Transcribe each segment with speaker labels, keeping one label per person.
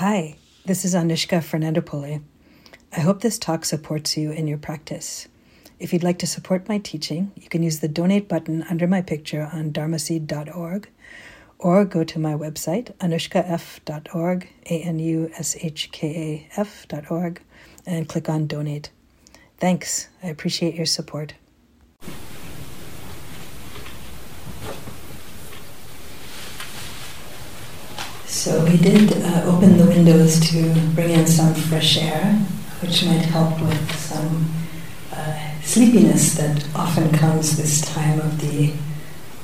Speaker 1: Hi, this is Anushka Fernandopulle. I hope this talk supports you in your practice. If you'd like to support my teaching, you can use the donate button under my picture on dharmaseed.org or go to my website, anushkaf.org, A N U S H K A F.org, and click on donate. Thanks. I appreciate your support. So we did uh, open the windows to bring in some fresh air, which might help with some uh, sleepiness that often comes this time of the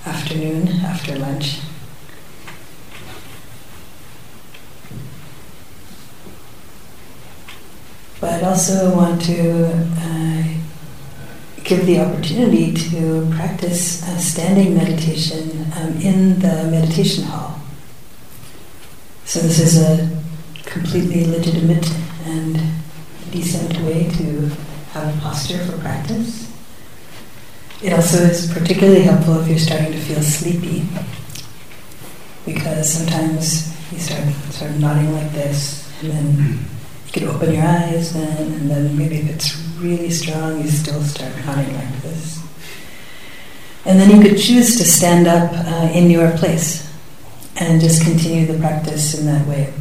Speaker 1: afternoon after lunch. But I'd also want to uh, give the opportunity to practice standing meditation um, in the meditation hall. So this is a completely legitimate and decent way to have a posture for practice. It also is particularly helpful if you're starting to feel sleepy, because sometimes you start sort of nodding like this, and then you can open your eyes then, and then maybe if it's really strong, you still start nodding like this. And then you could choose to stand up uh, in your place and just continue the practice in that way.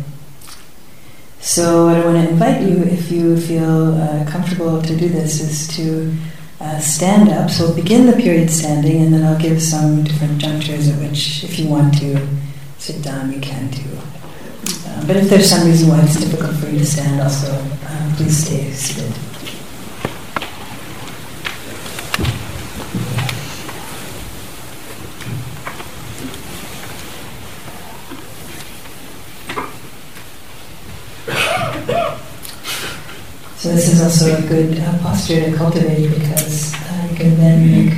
Speaker 1: So, what I want to invite you, if you feel uh, comfortable to do this, is to uh, stand up. So, we'll begin the period standing, and then I'll give some different junctures at which, if you want to sit down, you can too. Uh, but if there's some reason why it's difficult for you to stand, also, uh, please stay seated. This is also a good uh, posture to cultivate because uh, you can then make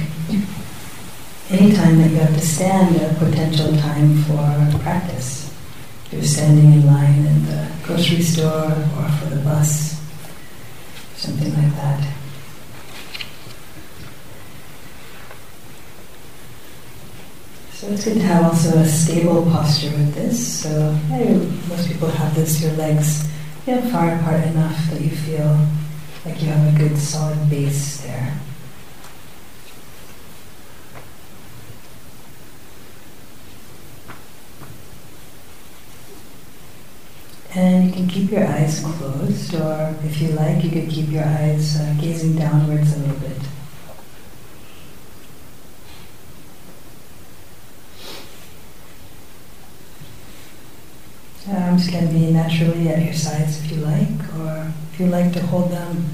Speaker 1: any time that you have to stand a potential time for practice. If you're standing in line in the grocery store or for the bus, something like that. So it's good to have also a stable posture with this. So most people have this, your legs you know, far apart enough that you feel like you have a good solid base there. And you can keep your eyes closed, or if you like, you could keep your eyes uh, gazing downwards a little bit. Arms can be naturally at your sides if you like, or if you like to hold them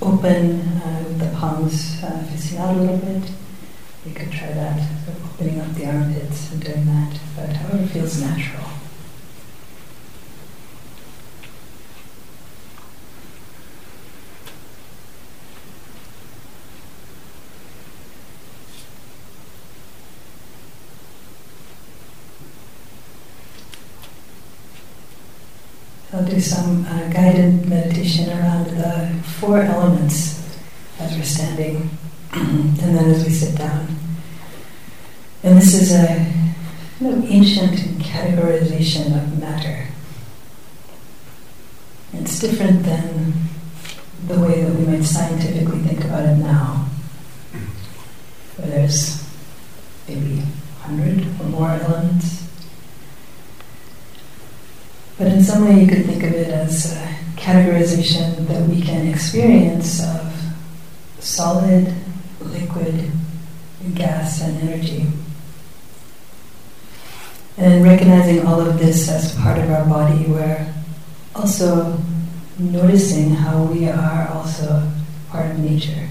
Speaker 1: open uh, with the palms uh, facing out a little bit, you could try that, of opening up the armpits and doing that, but however feels natural. I'll do some uh, guided meditation around the four elements as we're standing and then as we sit down. And this is a kind of ancient categorization of matter. It's different than the way that we might scientifically think about it now, where there's maybe 100 or more elements but in some way, you could think of it as a categorization that we can experience of solid, liquid, gas, and energy. And recognizing all of this as part of our body, we're also noticing how we are also part of nature.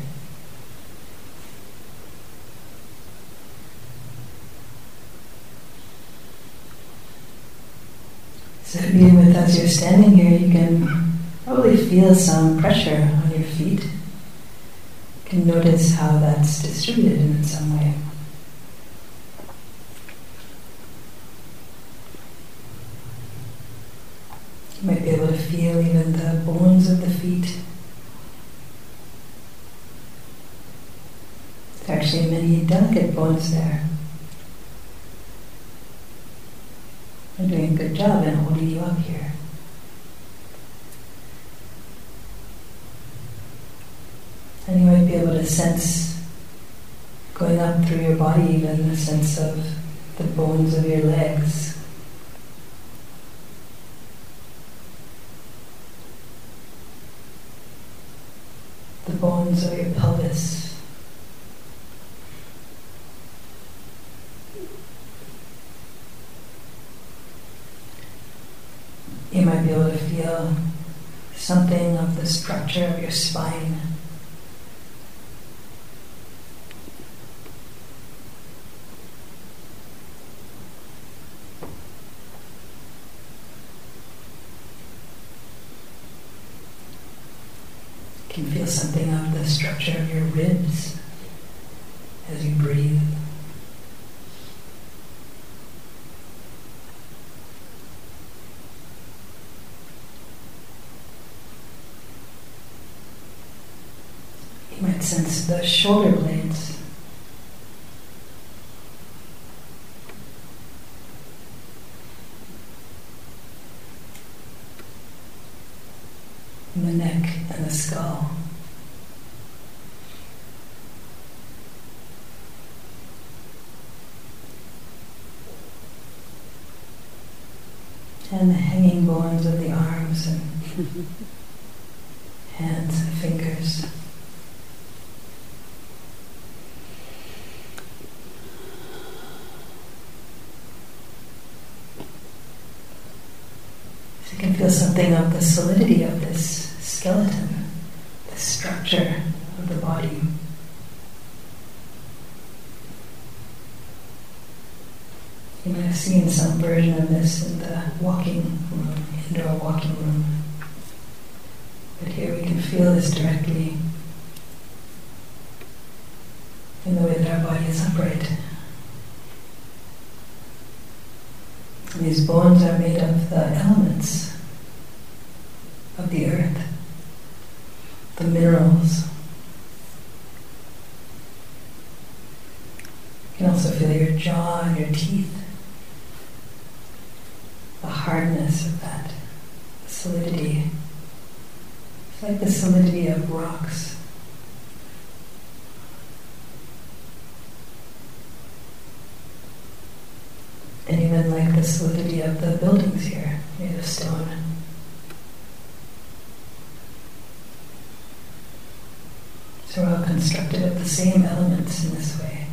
Speaker 1: So being with as you're standing here, you can probably feel some pressure on your feet. You can notice how that's distributed in some way. You might be able to feel even the bones of the feet. There are actually many delicate bones there. I'm doing a good job in holding you up here. And you might be able to sense going up through your body, even the sense of the bones of your legs. The bones of your pelvis. To feel something of the structure of your spine. Can you can feel something of the structure of your ribs as you breathe. You might sense the shoulder blades. and the neck and the skull. And the hanging bones of the arms and hands and fingers. So you can feel something of the solidity of this skeleton, the structure of the body. You might have seen some version of this in the walking room, indoor walking room. But here we can feel this directly in the way that our body is upright. These bones are made of the elements of the earth, the minerals. You can also feel your jaw and your teeth, the hardness of that, solidity. It's like the solidity of rocks. And even like the solidity of the buildings here, made of stone. So we're all constructed of the same elements in this way.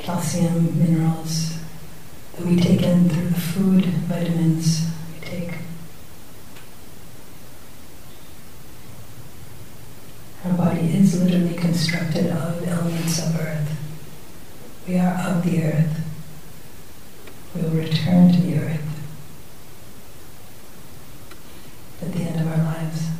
Speaker 1: Calcium, minerals that we take in through the food, vitamins we take. Our body is literally constructed of elements of earth. We are of the earth. We will return to the earth at the end of our lives.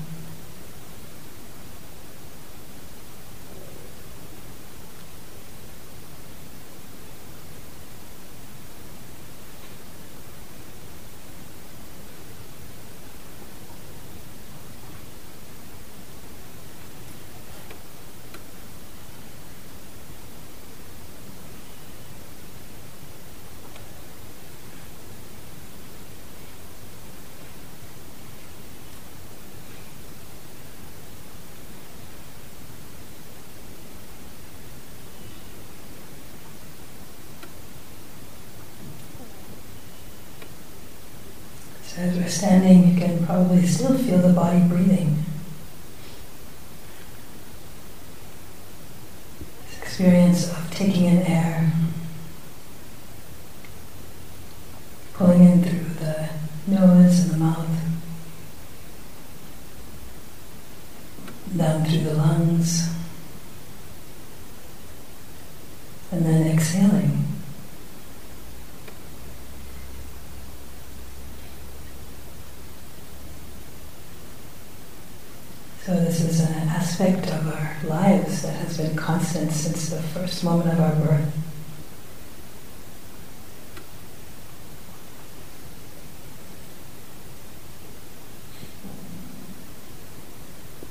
Speaker 1: So as we're standing, you can probably still feel the body breathing. This experience of taking in air, pulling in through the nose and the mouth, down through the lungs, and then exhaling. So this is an aspect of our lives that has been constant since the first moment of our birth.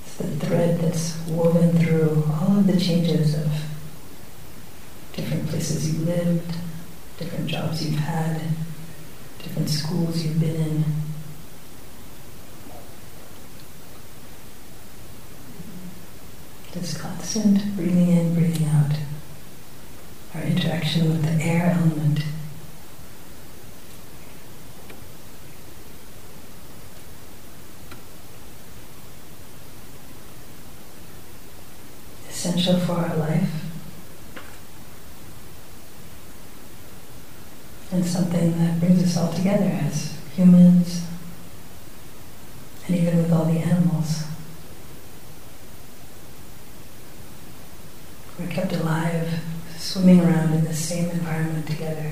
Speaker 1: It's the thread that's woven through all of the changes of different places you lived, different jobs you've had, different schools you've been in. This constant. breathing in, breathing out. Our interaction with the air element. Essential for our life. And something that brings us all together as humans, and even with all the animals. We're kept alive, swimming around in the same environment together.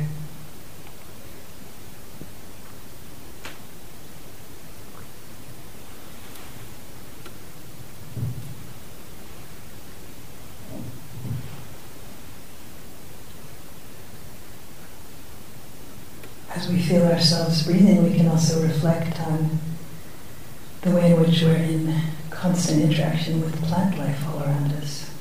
Speaker 1: As we feel ourselves breathing, we can also reflect on the way in which we're in constant interaction with plant life all around us.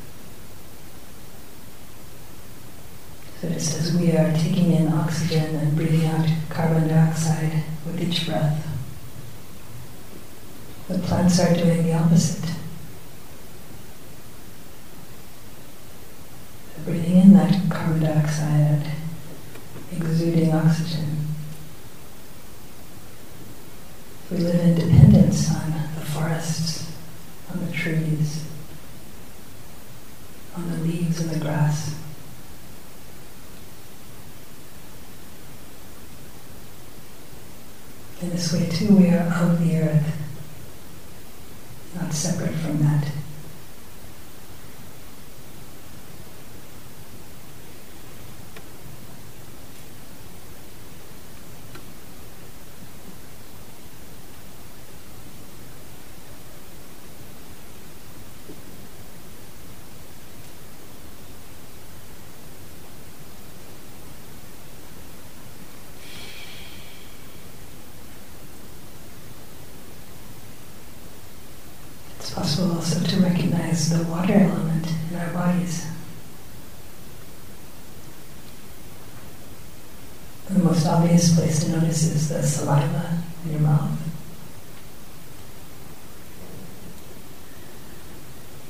Speaker 1: So just as we are taking in oxygen and breathing out carbon dioxide with each breath, the plants are doing the opposite. So breathing in that carbon dioxide and exuding oxygen. We live in dependence on the forests, on the trees, on the leaves and the grass. In this way, too, we are of the earth, not separate from that. It's possible also to recognize the water element in our bodies. The most obvious place to notice is the saliva in your mouth.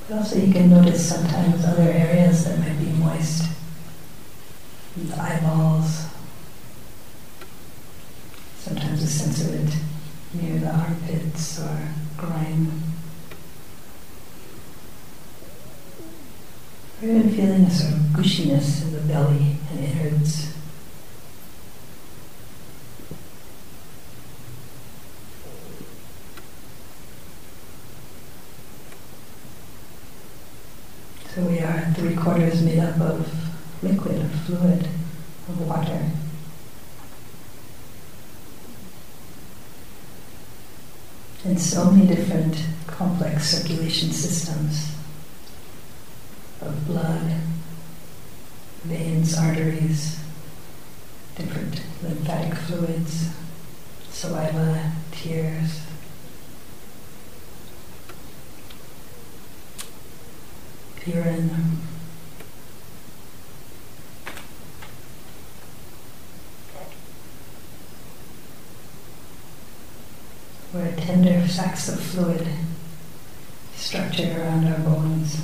Speaker 1: But also you can notice sometimes other areas that might be moist. The eyeballs. Sometimes a sense of it near the armpits or groin. Or even feeling a sort of gushiness in the belly and innards. So we are three quarters made up of liquid, of fluid, of water. And so many different complex circulation systems of blood, veins, arteries, different lymphatic fluids, saliva, tears. Urine. We're sacs of fluid structured around our bones.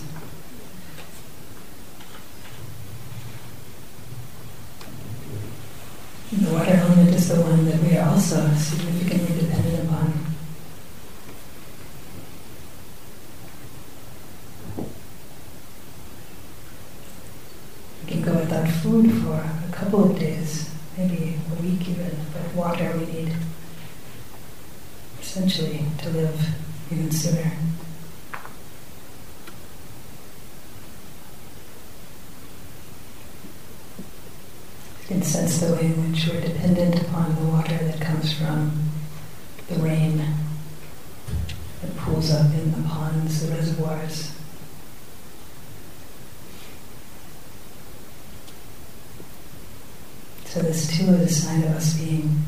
Speaker 1: The water element is the one that we are also significantly dependent upon. We can go without food for a couple of days, maybe a week even, but water we need essentially to live even sooner. Sense the way in which we're dependent upon the water that comes from the rain that pools up in the ponds, the reservoirs. So this too is a sign of us being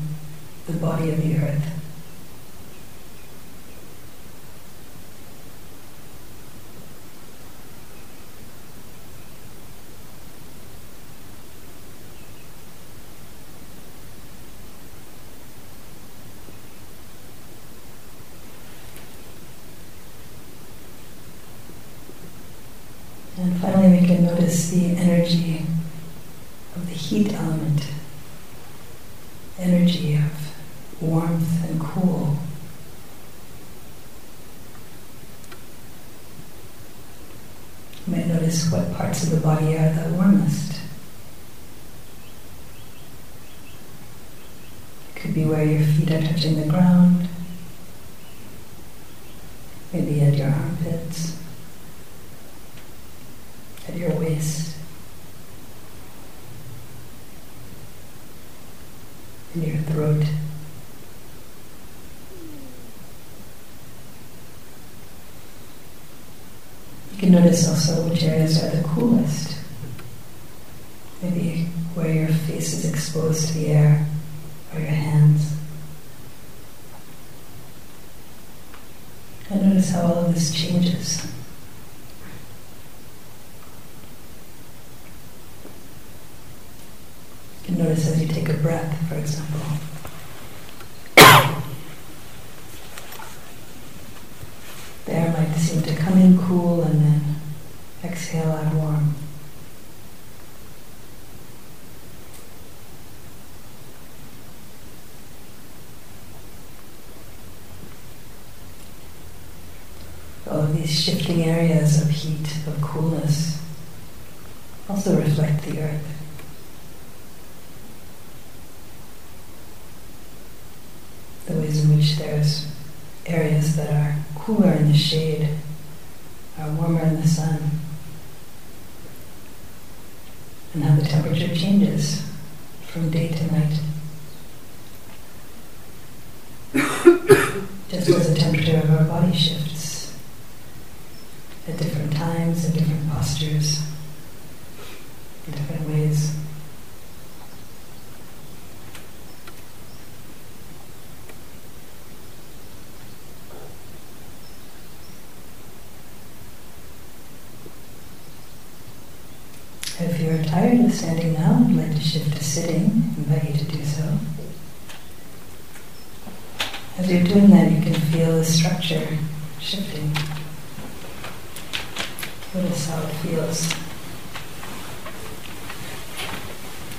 Speaker 1: the body of the earth. Energy of warmth and cool. You might notice what parts of the body are the warmest. It could be where your feet are touching the ground, maybe at your armpits, at your waist. in your throat. You can notice also which areas are the coolest. Maybe where your face is exposed to the air or your hands. And notice how all of this changes. You can notice as you take a breath, for example. The air might seem to come in cool and then exhale out warm. All of these shifting areas of heat, of coolness, also reflect the earth. The ways in which there's areas that are cooler in the shade, are warmer in the sun, and how the temperature changes from day to night. Just as the temperature of our body shifts different postures, in different ways. If you're tired of standing now and would like to shift to sitting, I invite you to do so. As you're doing that, you can feel the structure shifting. Notice how it feels.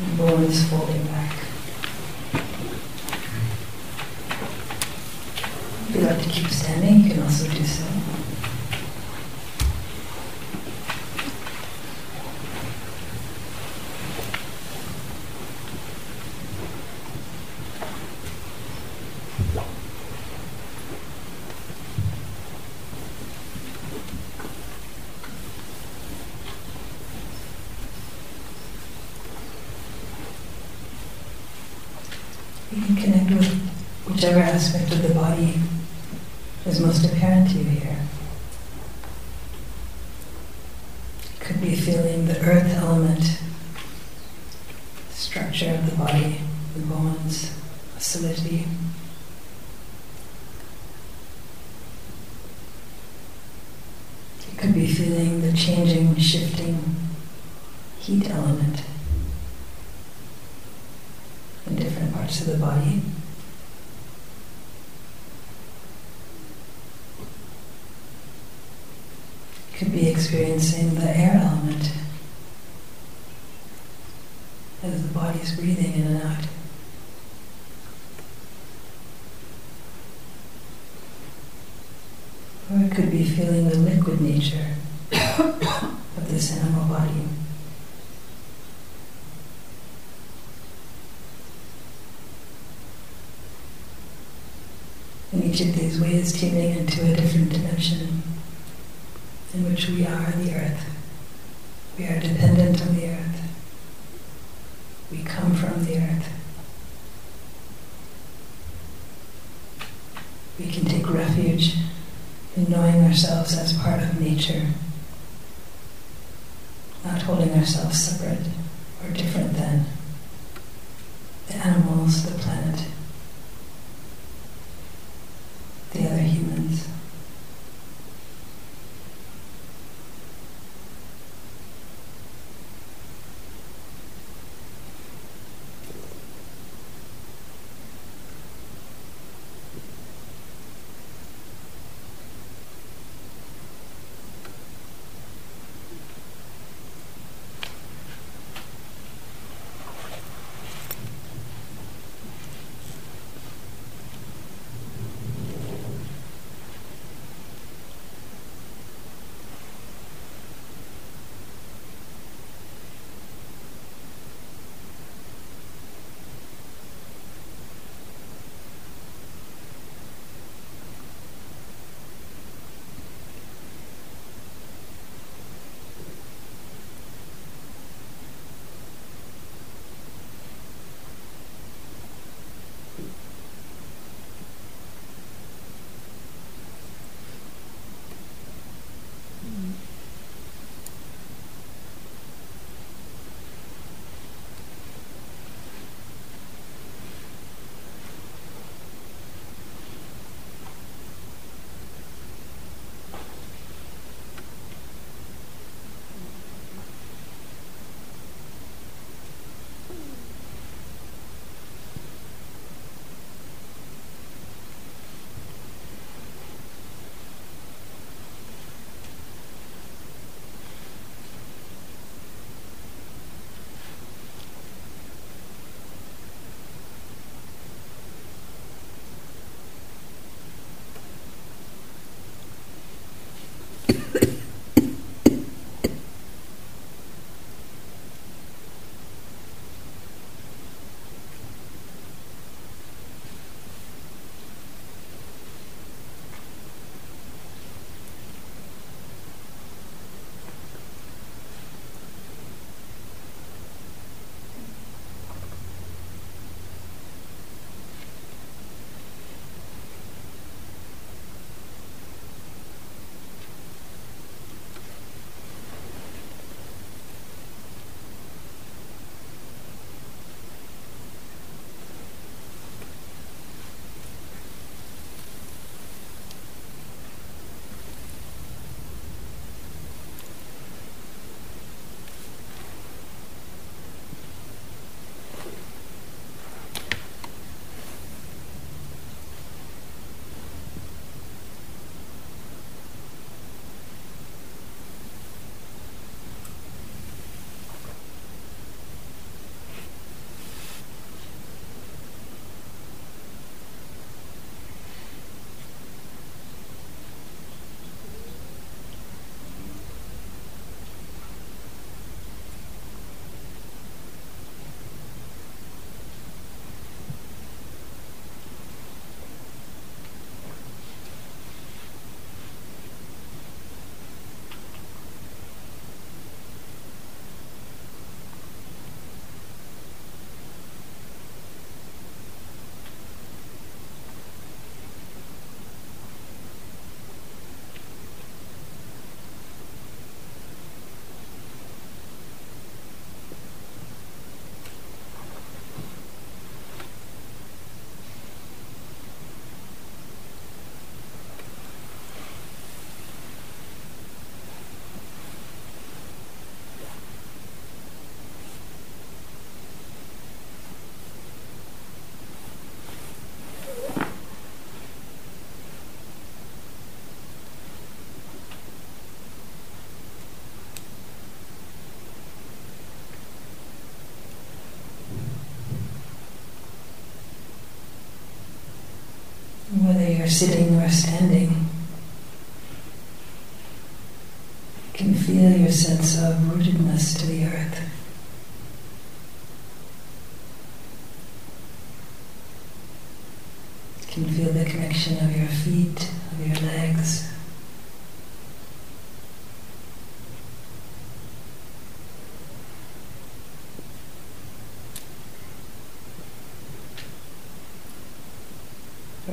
Speaker 1: The bones folding back. If you'd like to keep standing, you can also do so. You can connect with whichever aspect of the body is most apparent to you here. It could be feeling the earth element, structure of the body, the bones, solidity. It could be feeling the changing, shifting heat element in different parts of the body. Could experiencing the air element as the body's breathing in and out. Or it could be feeling the liquid nature of this animal body. In each of these ways, tuning into a different dimension in which we are the earth. We are dependent on the earth. We come from the earth. We can take refuge in knowing ourselves as part of nature, not holding ourselves separate or different than the animals, the planet, sitting or standing, you can feel your sense of rootedness to the earth. You can feel the connection of your feet, of your legs.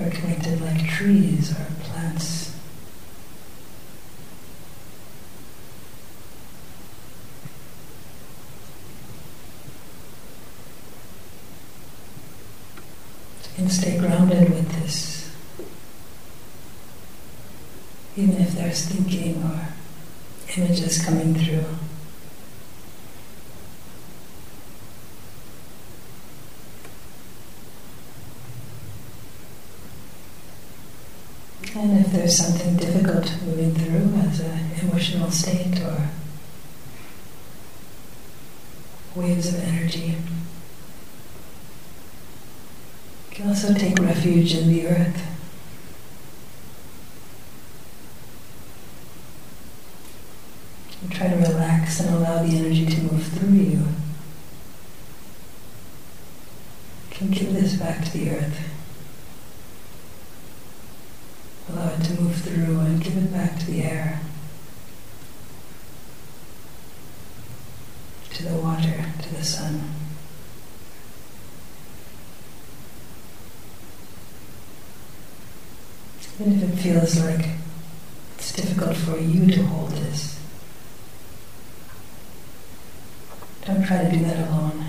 Speaker 1: are connected like trees or plants. And stay grounded with this. There's thinking or images coming through. And if there's something difficult moving through as an emotional state or waves of energy, you can also take refuge in the earth. And try to relax and allow the energy to move through you. you can give this back to the earth. Allow it to move through and give it back to the air, to the water, to the sun. Even if it feels like it's difficult for you to hold this, don't try to do that alone.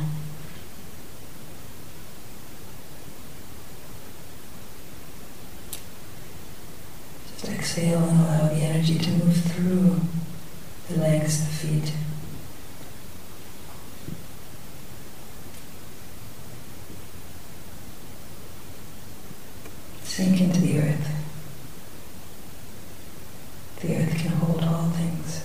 Speaker 1: exhale and allow the energy to move through the legs, the feet. Sink into the earth. The earth can hold all things.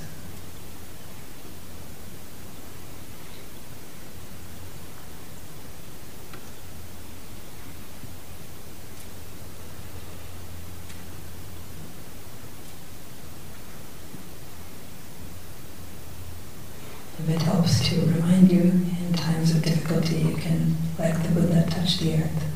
Speaker 1: If it helps to remind you in times of difficulty, you can, like the Buddha, touch the earth,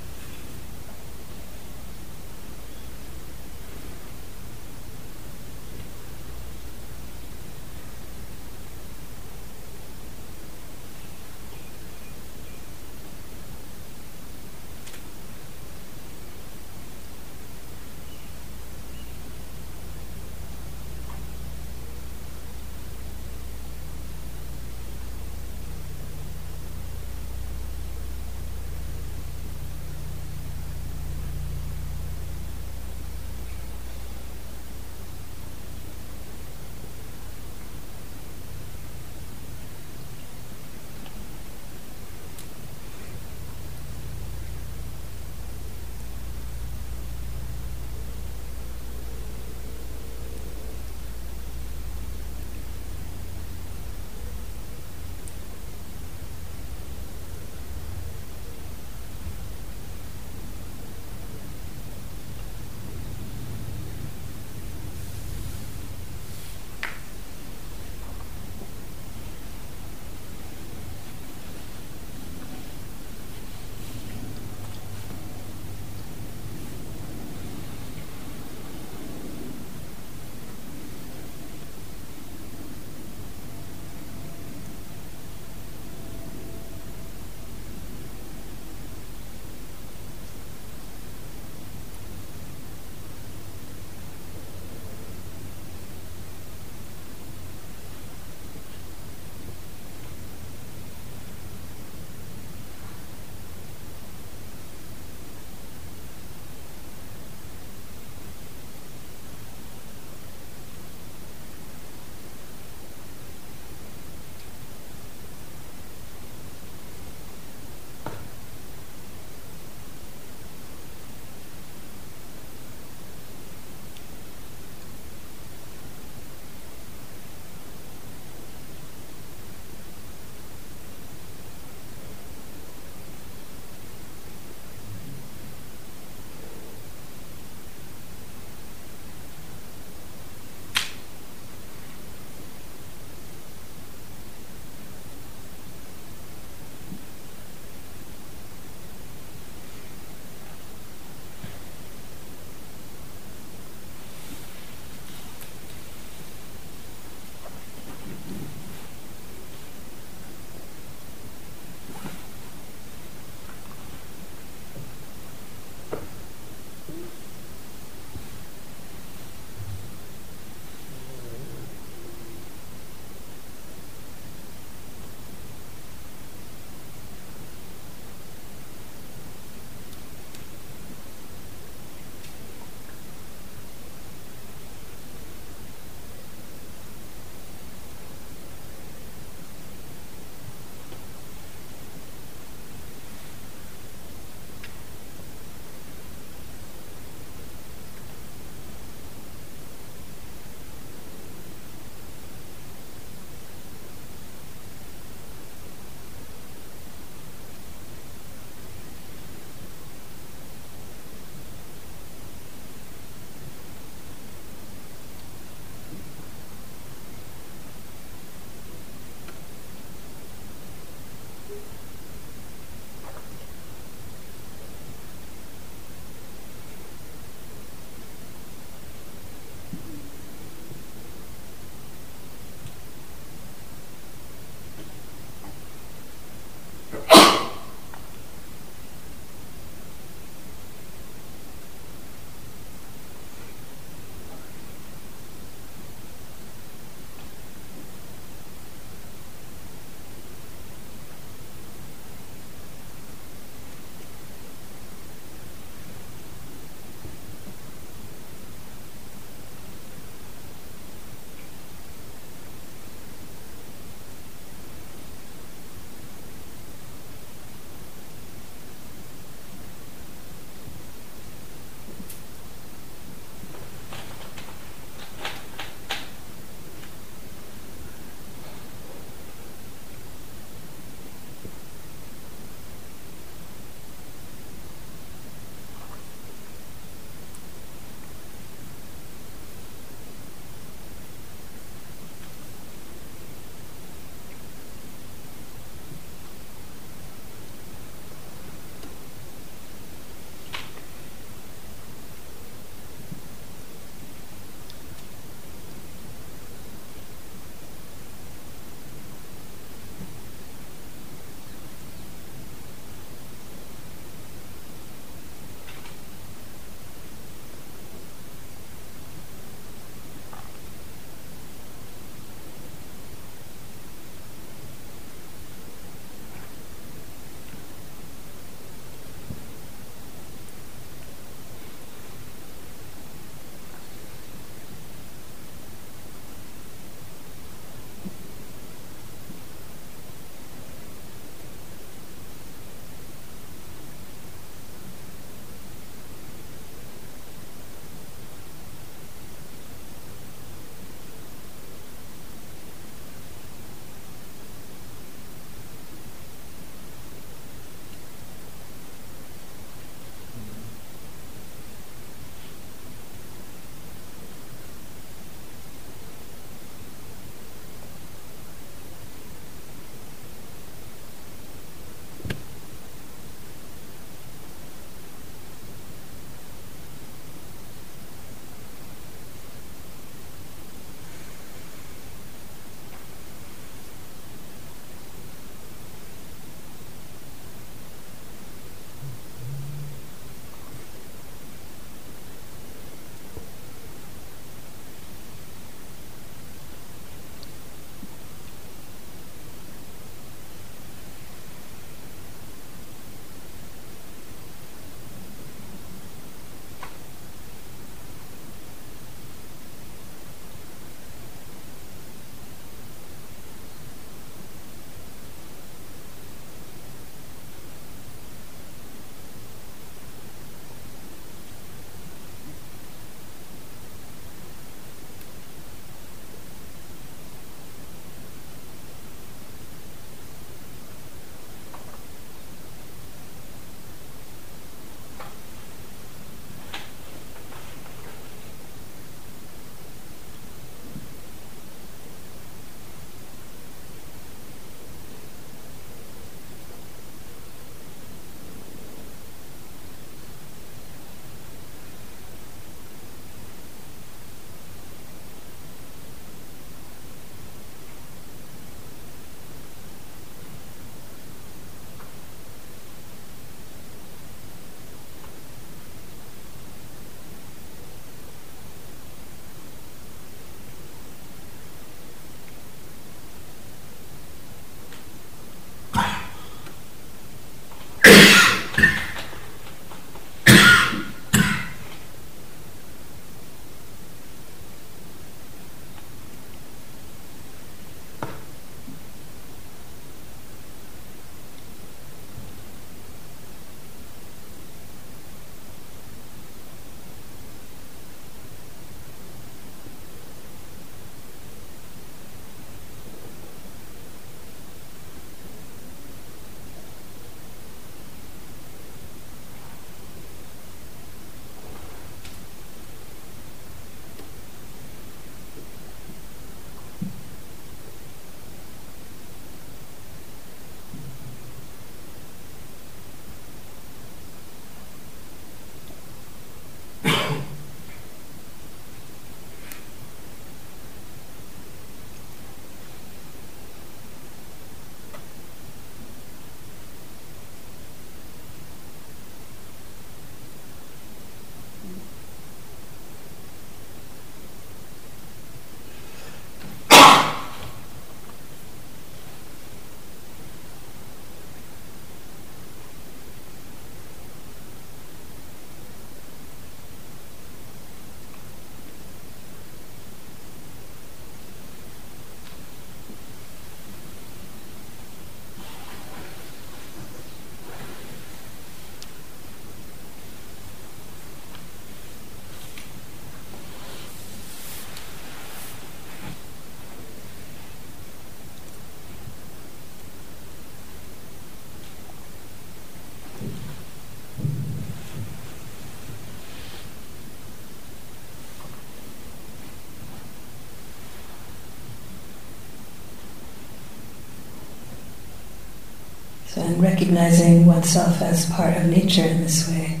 Speaker 1: In recognizing oneself as part of nature in this way,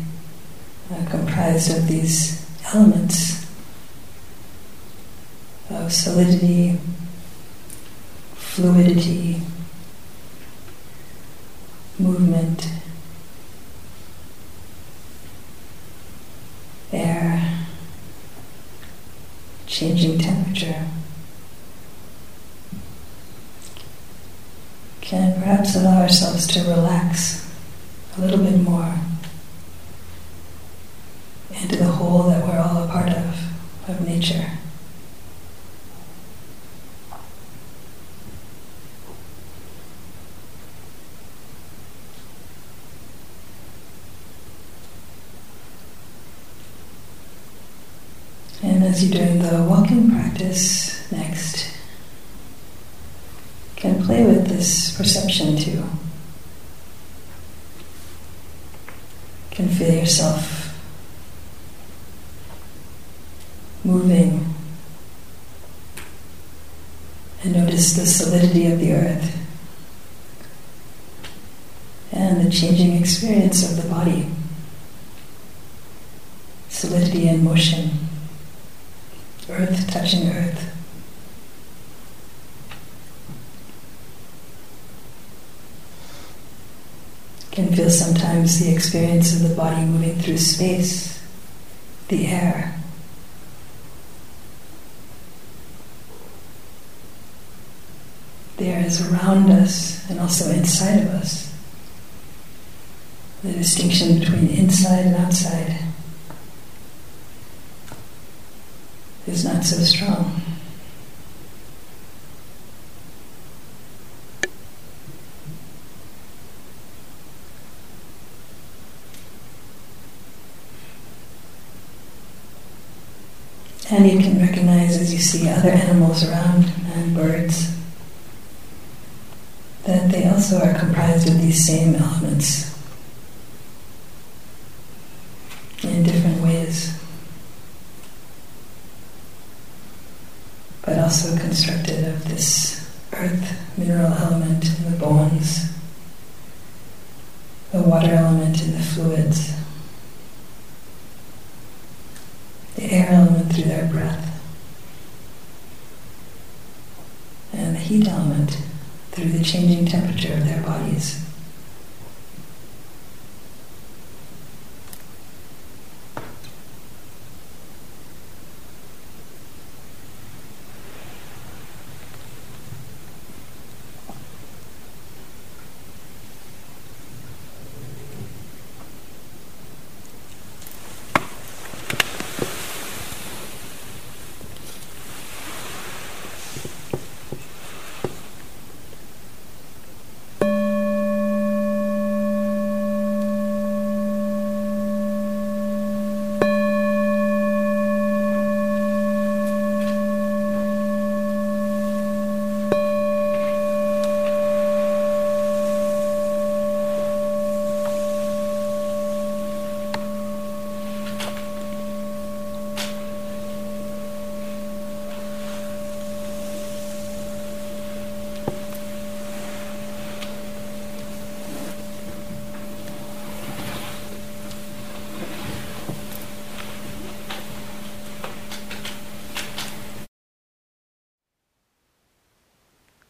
Speaker 1: uh, comprised of these elements of solidity, fluidity, movement, air, changing temperature. Can perhaps allow ourselves to relax a little bit more into the whole that we're all a part of, of nature. And as you're doing the walking practice next, play with this perception too. Can feel yourself moving and notice the solidity of the earth and the changing experience of the body, solidity and motion, earth touching earth. Can feel sometimes the experience of the body moving through space, the air. The air is around us and also inside of us. The distinction between inside and outside is not so strong. And you can recognize as you see other animals around and birds that they also are comprised of these same elements in different ways, but also constructed of this earth mineral element in the bones, the water element in the fluids, the air element through their breath, and the heat element through the changing temperature of their bodies.